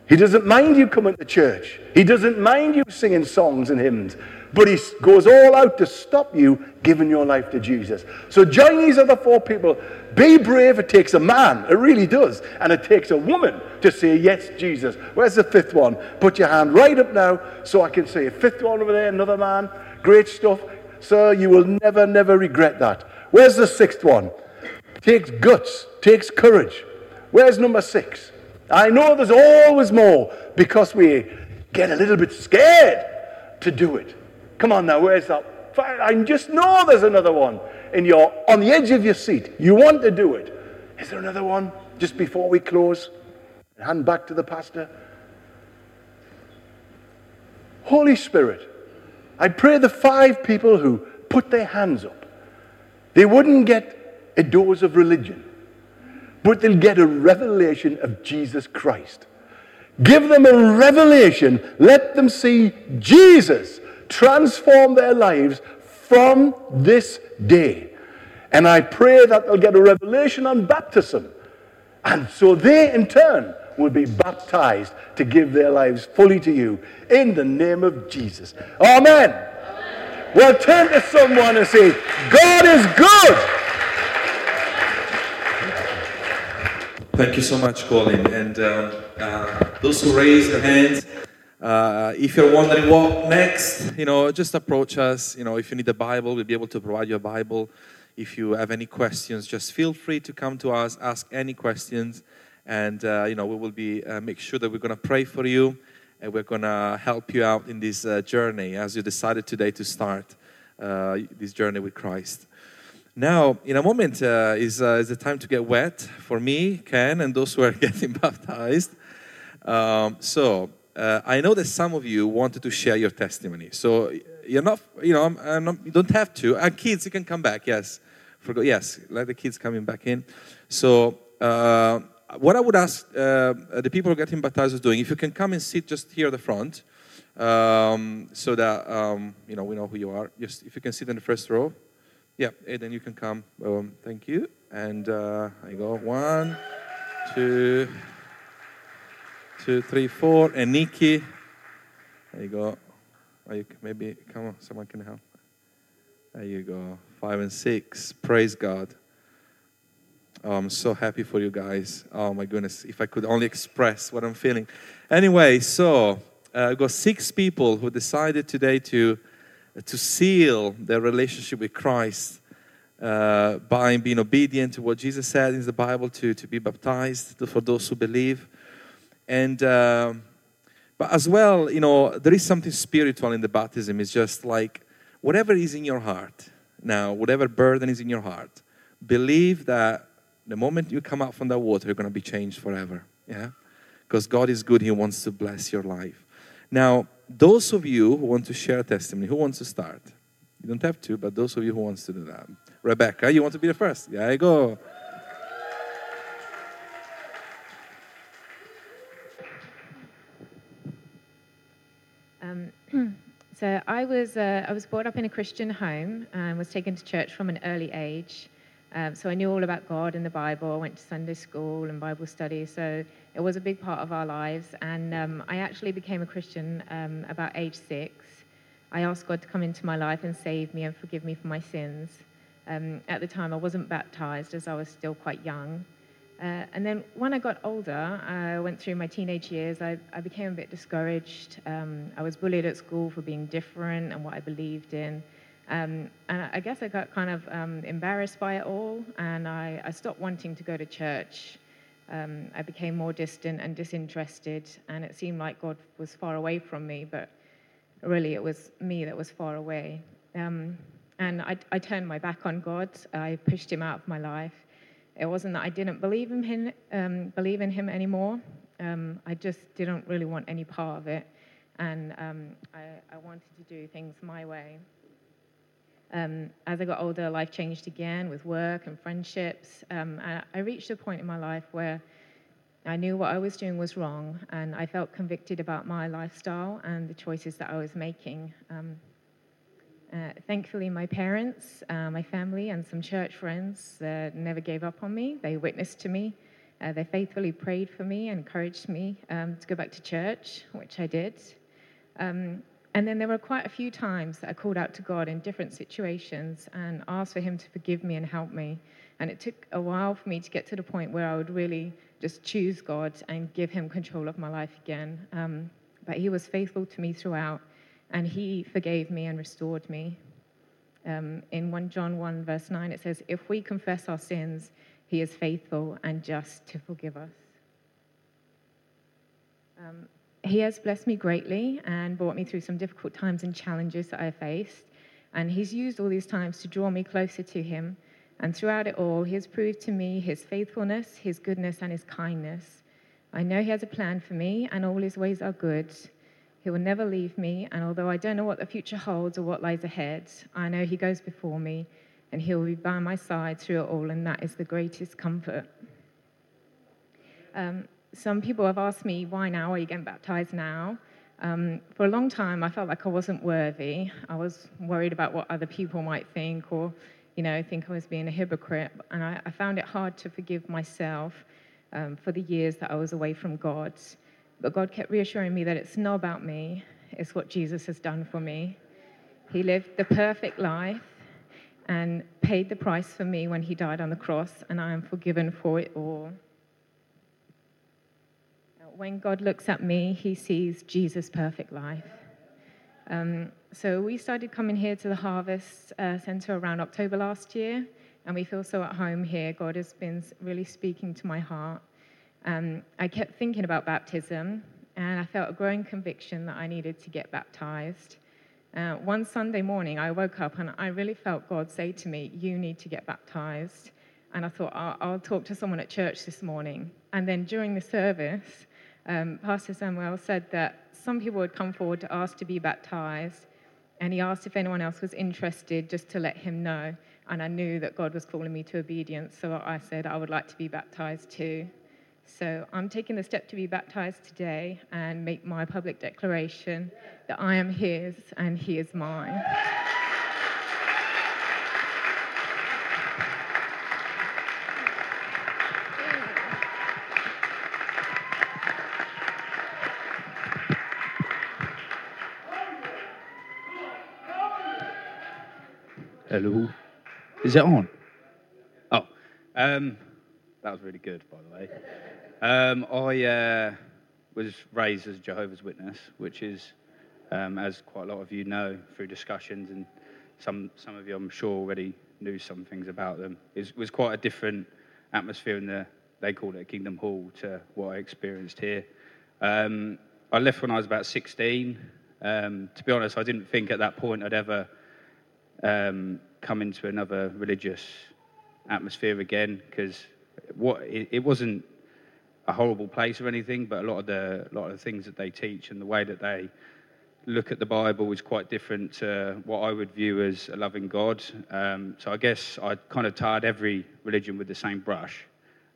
He doesn't mind you coming to church. He doesn't mind you singing songs and hymns, but he goes all out to stop you giving your life to Jesus. So join these other four people. Be brave. It takes a man. It really does. And it takes a woman to say, Yes, Jesus. Where's the fifth one? Put your hand right up now so I can say, Fifth one over there, another man. Great stuff. Sir, you will never, never regret that. Where's the sixth one? Takes guts, takes courage. Where's number six? I know there's always more because we get a little bit scared to do it. Come on now, where's that? I just know there's another one. And you're on the edge of your seat. You want to do it. Is there another one just before we close? Hand back to the pastor. Holy Spirit, I pray the five people who put their hands up, they wouldn't get a dose of religion, but they'll get a revelation of Jesus Christ. Give them a revelation. Let them see Jesus transform their lives from this day. And I pray that they'll get a revelation on baptism. And so they, in turn, will be baptized to give their lives fully to you in the name of Jesus. Amen. Amen. Well, turn to someone and say, God is good. Thank you so much, Colin. And uh, uh, those who raised their hands, uh, if you're wondering what next, you know, just approach us. You know, if you need a Bible, we'll be able to provide you a Bible. If you have any questions, just feel free to come to us, ask any questions, and uh, you know, we will be uh, make sure that we're going to pray for you, and we're going to help you out in this uh, journey as you decided today to start this journey with Christ. Now, in a moment, uh, is, is the time to get wet for me, Ken, and those who are *laughs* getting baptized. Um, so, uh, I know that some of you wanted to share your testimony. So you're not, you know, I'm, I'm not, you don't have to. And kids, you can come back. Yes, Forgo, yes, let the kids coming back in. So uh, what I would ask uh, the people who are getting baptized is doing, if you can come and sit just here at the front, um, so that um, you know we know who you are. Just if you can sit in the first row, yeah, then you can come. Um, thank you. And uh, I go one, two two, three, four, and Nikki. There you go. Oh, you, maybe, come on, someone can help. There you go. Five and six. Praise God. Oh, I'm so happy for you guys. Oh my goodness, if I could only express what I'm feeling. Anyway, so uh, I've got six people who decided today to, to seal their relationship with Christ uh, by being obedient to what Jesus said in the Bible to, to be baptized for those who believe. And uh, but as well, you know, there is something spiritual in the baptism. It's just like whatever is in your heart now, whatever burden is in your heart, believe that the moment you come out from that water, you're going to be changed forever. Yeah, because God is good. He wants to bless your life. Now, those of you who want to share a testimony, who wants to start? You don't have to, but those of you who wants to do that, Rebecca, you want to be the first? Yeah, I go. Um, *clears throat* so I was uh, I was brought up in a Christian home and was taken to church from an early age. Um, so I knew all about God and the Bible. I went to Sunday school and Bible study. So it was a big part of our lives. And um, I actually became a Christian um, about age six. I asked God to come into my life and save me and forgive me for my sins. Um, at the time, I wasn't baptized as I was still quite young. Uh, and then when I got older, I went through my teenage years, I, I became a bit discouraged. Um, I was bullied at school for being different and what I believed in. Um, and I guess I got kind of um, embarrassed by it all, and I, I, stopped wanting to go to church. Um, I became more distant and disinterested, and it seemed like God was far away from me, but really it was me that was far away. Um, and I, I turned my back on God, I pushed him out of my life. It wasn't that I didn't believe in him, um, believe in him anymore. Um, I just didn't really want any part of it, and I, I wanted to do things my way. Um, as I got older, life changed again with work and friendships. Um, I reached a point in my life where I knew what I was doing was wrong, and I felt convicted about my lifestyle and the choices that I was making. Um, uh, thankfully, my parents, uh, my family, and some church friends uh, never gave up on me. They witnessed to me. Uh, they faithfully prayed for me encouraged me um, to go back to church, which I did. Um, and then there were quite a few times that I called out to God in different situations and asked for Him to forgive me and help me. And it took a while for me to get to the point where I would really just choose God and give Him control of my life again. Um, but He was faithful to me throughout, and He forgave me and restored me. Um, in 1 John 1, verse 9, it says, If we confess our sins, He is faithful and just to forgive us. Um, he has blessed me greatly and brought me through some difficult times and challenges that I faced. And He's used all these times to draw me closer to Him. And throughout it all, He has proved to me His faithfulness, His goodness, and His kindness. I know He has a plan for me, and all His ways are good. He will never leave me, and although I don't know what the future holds or what lies ahead, I know He goes before me, and He will be by my side through it all, and that is the greatest comfort. Um, some people have asked me, why now? Are you getting baptized now? Um, for a long time, I felt like I wasn't worthy. I was worried about what other people might think or, you know, think I was being a hypocrite. And I, I found it hard to forgive myself um, for the years that I was away from God. But God kept reassuring me that it's not about me, it's what Jesus has done for me. He lived the perfect life and paid the price for me when he died on the cross, and I am forgiven for it all when God looks at me, he sees Jesus' perfect life. Um, so we started coming here to the Harvest uh, Centre around October last year, and we feel so at home here. God has been really speaking to my heart. Um, I kept thinking about baptism, and I felt a growing conviction that I needed to get baptized. Uh, one Sunday morning, I woke up and I really felt God say to me, You need to get baptized. And I thought, I'll, I'll talk to someone at church this morning. And then during the service, um, Pastor Samuel said that some people had come forward to ask to be baptized, and he asked if anyone else was interested just to let him know. And I knew that God was calling me to obedience, so I said I would like to be baptized too. So I'm taking the step to be baptized today and make my public declaration that I am his and he is mine. Hello. Is it on? Oh, um, that was really good, by the way. Um, I uh, was raised as a Jehovah's Witness, which is, um, as quite a lot of you know through discussions, and some, some of you, I'm sure, already knew some things about them. It was quite a different atmosphere in the, they called it Kingdom Hall, to what I experienced here. Um, I left when I was about 16. Um, to be honest, I didn't think at that point I'd ever um, come into another religious atmosphere again because what it, it, wasn't a horrible place or anything, but a lot of the lot of the things that they teach and the way that they look at the Bible is quite different to what I would view as a loving God. Um, so I guess I kind of tarred every religion with the same brush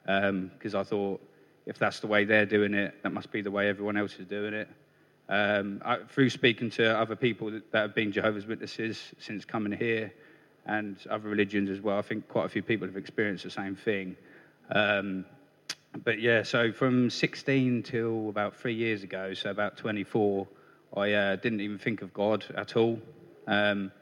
because um, I thought if that's the way they're doing it, that must be the way everyone else is doing it. Um, I, through speaking to other people that, that, have been Jehovah's Witnesses since coming here and other religions as well, I think quite a few people have experienced the same thing. Um, but yeah, so from 16 till about three years ago, so about 24, I uh, didn't even think of God at all. Um,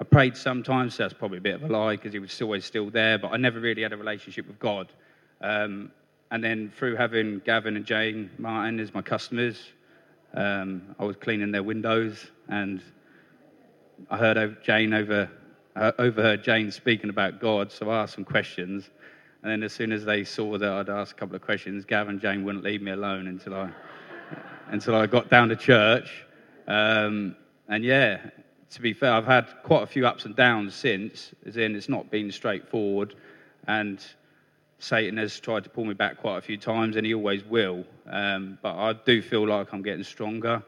I prayed sometimes, so that's probably a bit of a lie because he was always still there, but I never really had a relationship with God. Um, and then through having Gavin and Jane Martin as my customers, um, I was cleaning their windows, and I heard Jane over uh, overheard Jane speaking about God, so I asked some questions. And then as soon as they saw that I'd asked a couple of questions, Gavin and Jane wouldn't leave me alone until I until I got down to church. Um, and yeah, to be fair, I've had quite a few ups and downs since, as in it's not been straightforward. And Satan has tried to pull me back quite a few times, and he always will. Um, but I do feel like I'm getting stronger.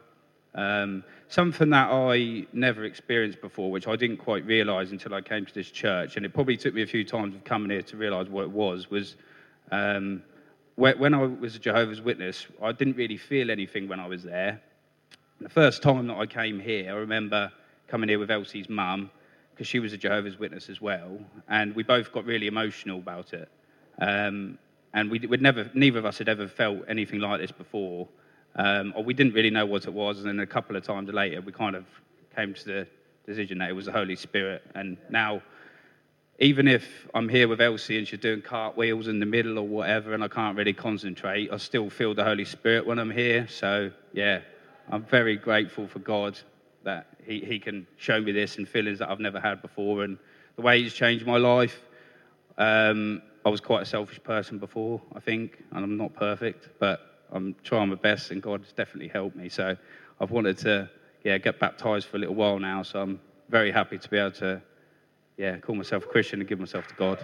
Um, something that I never experienced before, which I didn't quite realise until I came to this church, and it probably took me a few times of coming here to realise what it was, was um, when I was a Jehovah's Witness, I didn't really feel anything when I was there. The first time that I came here, I remember coming here with Elsie's mum, because she was a Jehovah's Witness as well, and we both got really emotional about it. Um, and we, would never, neither of us had ever felt anything like this before, um, or we didn't really know what it was. And then a couple of times later, we kind of came to the decision that it was the Holy Spirit. And now, even if I'm here with Elsie and she's doing cartwheels in the middle or whatever, and I can't really concentrate, I still feel the Holy Spirit when I'm here. So, yeah, I'm very grateful for God that he, he can show me this and feelings that I've never had before. And the way He's changed my life. Um, I was quite a selfish person before, I think, and I'm not perfect, but I'm trying my best, and God has definitely helped me. So I've wanted to, yeah, get baptized for a little while now. So I'm very happy to be able to, yeah, call myself a Christian and give myself to God.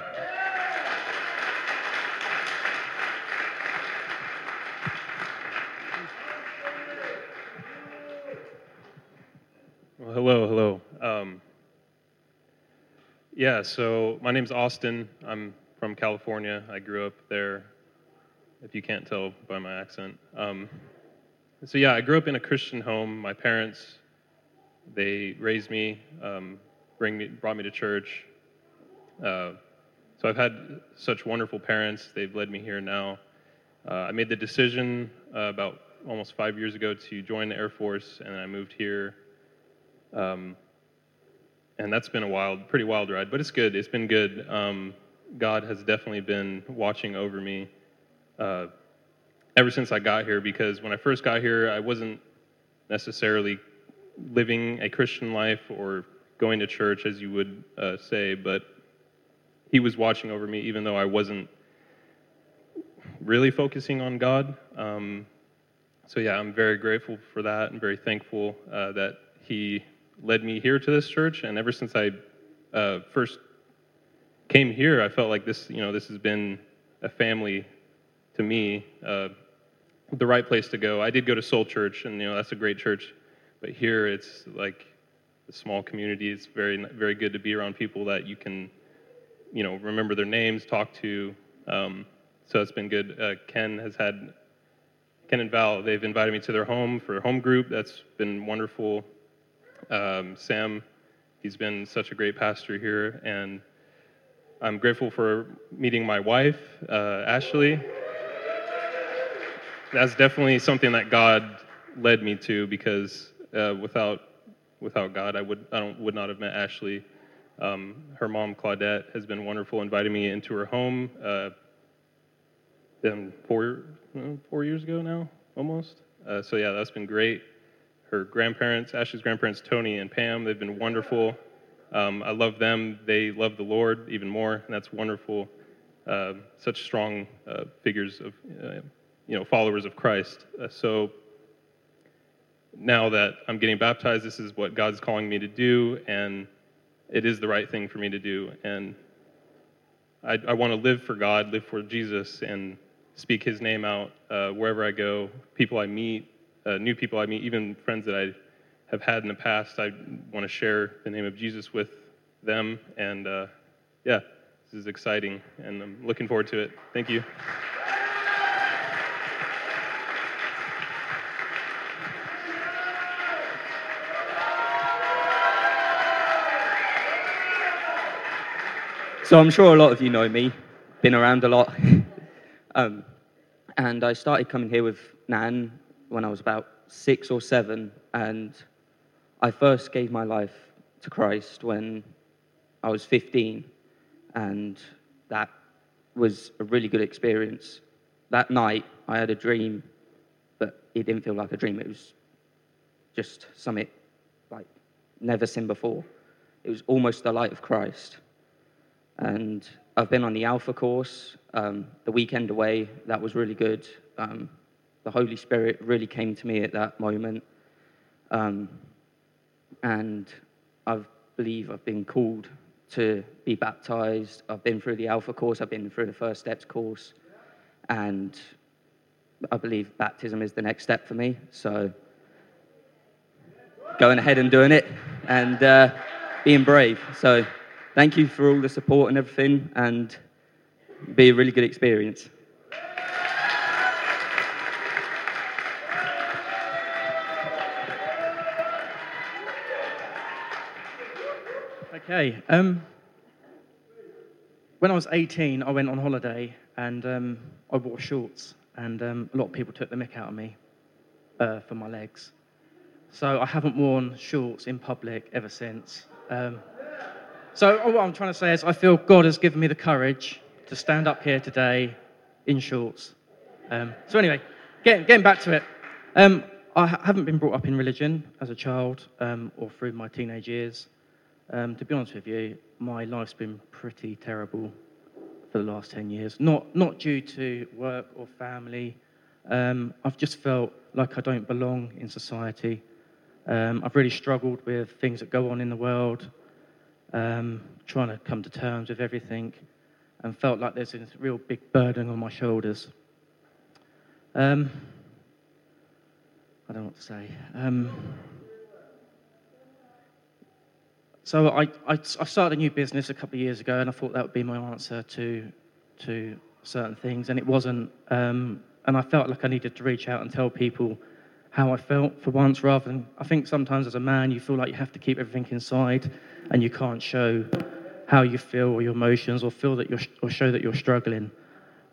Well, hello, hello. Um, yeah, so my name's Austin. I'm from California. I grew up there, if you can't tell by my accent. Um, so yeah, I grew up in a Christian home. My parents, they raised me, um, bring me, brought me to church. Uh, so I've had such wonderful parents. They've led me here now. Uh, I made the decision uh, about almost five years ago to join the Air Force, and I moved here. Um, and that's been a wild, pretty wild ride, but it's good. It's been good. Um, God has definitely been watching over me uh, ever since I got here because when I first got here, I wasn't necessarily living a Christian life or going to church, as you would uh, say, but He was watching over me even though I wasn't really focusing on God. Um, so, yeah, I'm very grateful for that and very thankful uh, that He led me here to this church. And ever since I uh, first came here, I felt like this, you know, this has been a family to me, uh, the right place to go. I did go to Soul Church, and you know that's a great church, but here it's like a small community. It's very, very good to be around people that you can, you know, remember their names, talk to. Um, so it's been good. Uh, Ken has had Ken and Val. They've invited me to their home for a home group. That's been wonderful. Um, Sam, he's been such a great pastor here, and I'm grateful for meeting my wife, uh, Ashley. That's definitely something that God led me to because uh, without without God, I would I don't, would not have met Ashley. Um, her mom Claudette has been wonderful, inviting me into her home. Uh, been four four years ago now, almost. Uh, so yeah, that's been great. Her grandparents, Ashley's grandparents, Tony and Pam, they've been wonderful. Um, I love them. They love the Lord even more, and that's wonderful. Uh, such strong uh, figures of, uh, you know, followers of Christ. Uh, so now that I'm getting baptized, this is what God's calling me to do, and it is the right thing for me to do. And I, I want to live for God, live for Jesus, and speak His name out uh, wherever I go. People I meet, uh, new people I meet, even friends that I have had in the past. I want to share the name of Jesus with them. And uh, yeah, this is exciting, and I'm looking forward to it. Thank you. So I'm sure a lot of you know me, been around a lot. *laughs* um, and I started coming here with Nan when I was about six or seven, and I first gave my life to Christ when I was 15, and that was a really good experience. That night, I had a dream, but it didn't feel like a dream. It was just something like never seen before. It was almost the light of Christ. And I've been on the Alpha course, um, the weekend away, that was really good. Um, the Holy Spirit really came to me at that moment. Um, and I believe I've been called to be baptized. I've been through the Alpha course, I've been through the First Steps course, and I believe baptism is the next step for me. So, going ahead and doing it and uh, being brave. So, thank you for all the support and everything, and be a really good experience. Okay. Um, when I was 18, I went on holiday and um, I wore shorts, and um, a lot of people took the mick out of me uh, for my legs. So I haven't worn shorts in public ever since. Um, so what I'm trying to say is, I feel God has given me the courage to stand up here today in shorts. Um, so anyway, get, getting back to it. Um, I haven't been brought up in religion as a child um, or through my teenage years. Um, to be honest with you, my life's been pretty terrible for the last 10 years. Not, not due to work or family. Um, I've just felt like I don't belong in society. Um, I've really struggled with things that go on in the world, um, trying to come to terms with everything, and felt like there's this real big burden on my shoulders. Um, I don't know what to say. So I, I, I started a new business a couple of years ago, and I thought that would be my answer to to certain things, and it wasn't. Um, and I felt like I needed to reach out and tell people how I felt for once, rather than I think sometimes as a man you feel like you have to keep everything inside, and you can't show how you feel or your emotions, or feel that you're or show that you're struggling.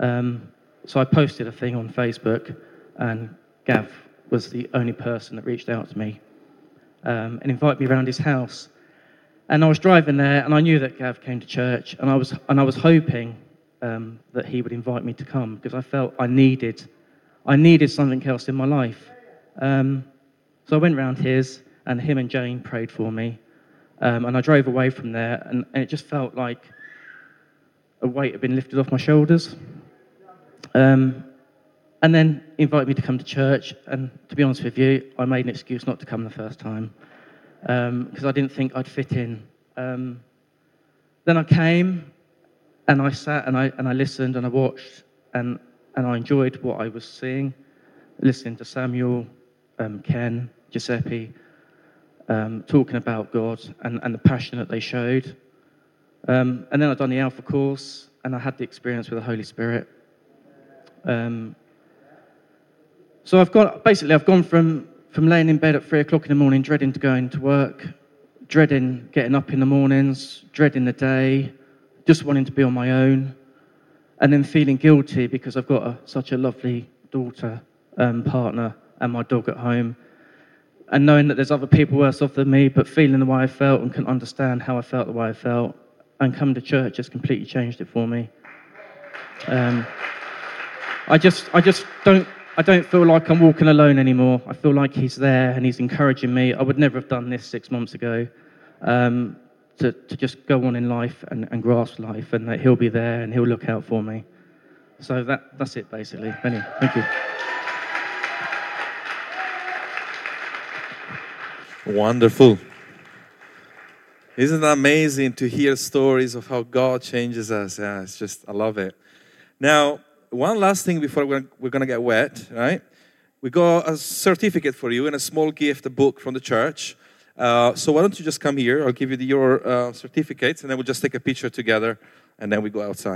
Um, so I posted a thing on Facebook, and Gav was the only person that reached out to me um, and invited me around his house. And I was driving there, and I knew that Gav came to church, and I was and I was hoping um, that he would invite me to come because I felt I needed, I needed something else in my life. Um, so I went round his, and him and Jane prayed for me, um, and I drove away from there, and, and, it just felt like a weight had been lifted off my shoulders. Um, and then he invited me to come to church, and to be honest with you, I made an excuse not to come the first time because um, I didn't think I'd fit in. Um, then I came and I sat and I, and I listened and I watched and, and I enjoyed what I was seeing, listening to Samuel, um, Ken, Giuseppe, um, talking about God and, and the passion that they showed. Um, and then I'd done the Alpha course and I had the experience with the Holy Spirit. Um, so I've got basically I've gone from from laying in bed at three o'clock in the morning, dreading to go into work, dreading getting up in the mornings, dreading the day, just wanting to be on my own, and then feeling guilty because I've got a, such a lovely daughter, um, partner, and my dog at home, and knowing that there's other people worse off than me, but feeling the way I felt and can understand how I felt the way I felt, and coming to church has completely changed it for me. Um, I just, I just don't I don't feel like I'm walking alone anymore. I feel like He's there and He's encouraging me. I would never have done this six months ago um, to, to just go on in life and, and grasp life, and that He'll be there and He'll look out for me. So that, that's it, basically. Anyway, thank you. Wonderful. Isn't it amazing to hear stories of how God changes us? Yeah, it's just, I love it. Now, one last thing before we're, going to get wet, right? We got a certificate for you and a small gift, a book from the church. Uh, so why don't you just come here? I'll give you the, your uh, certificates, and then we'll just take a picture together, and then we go outside.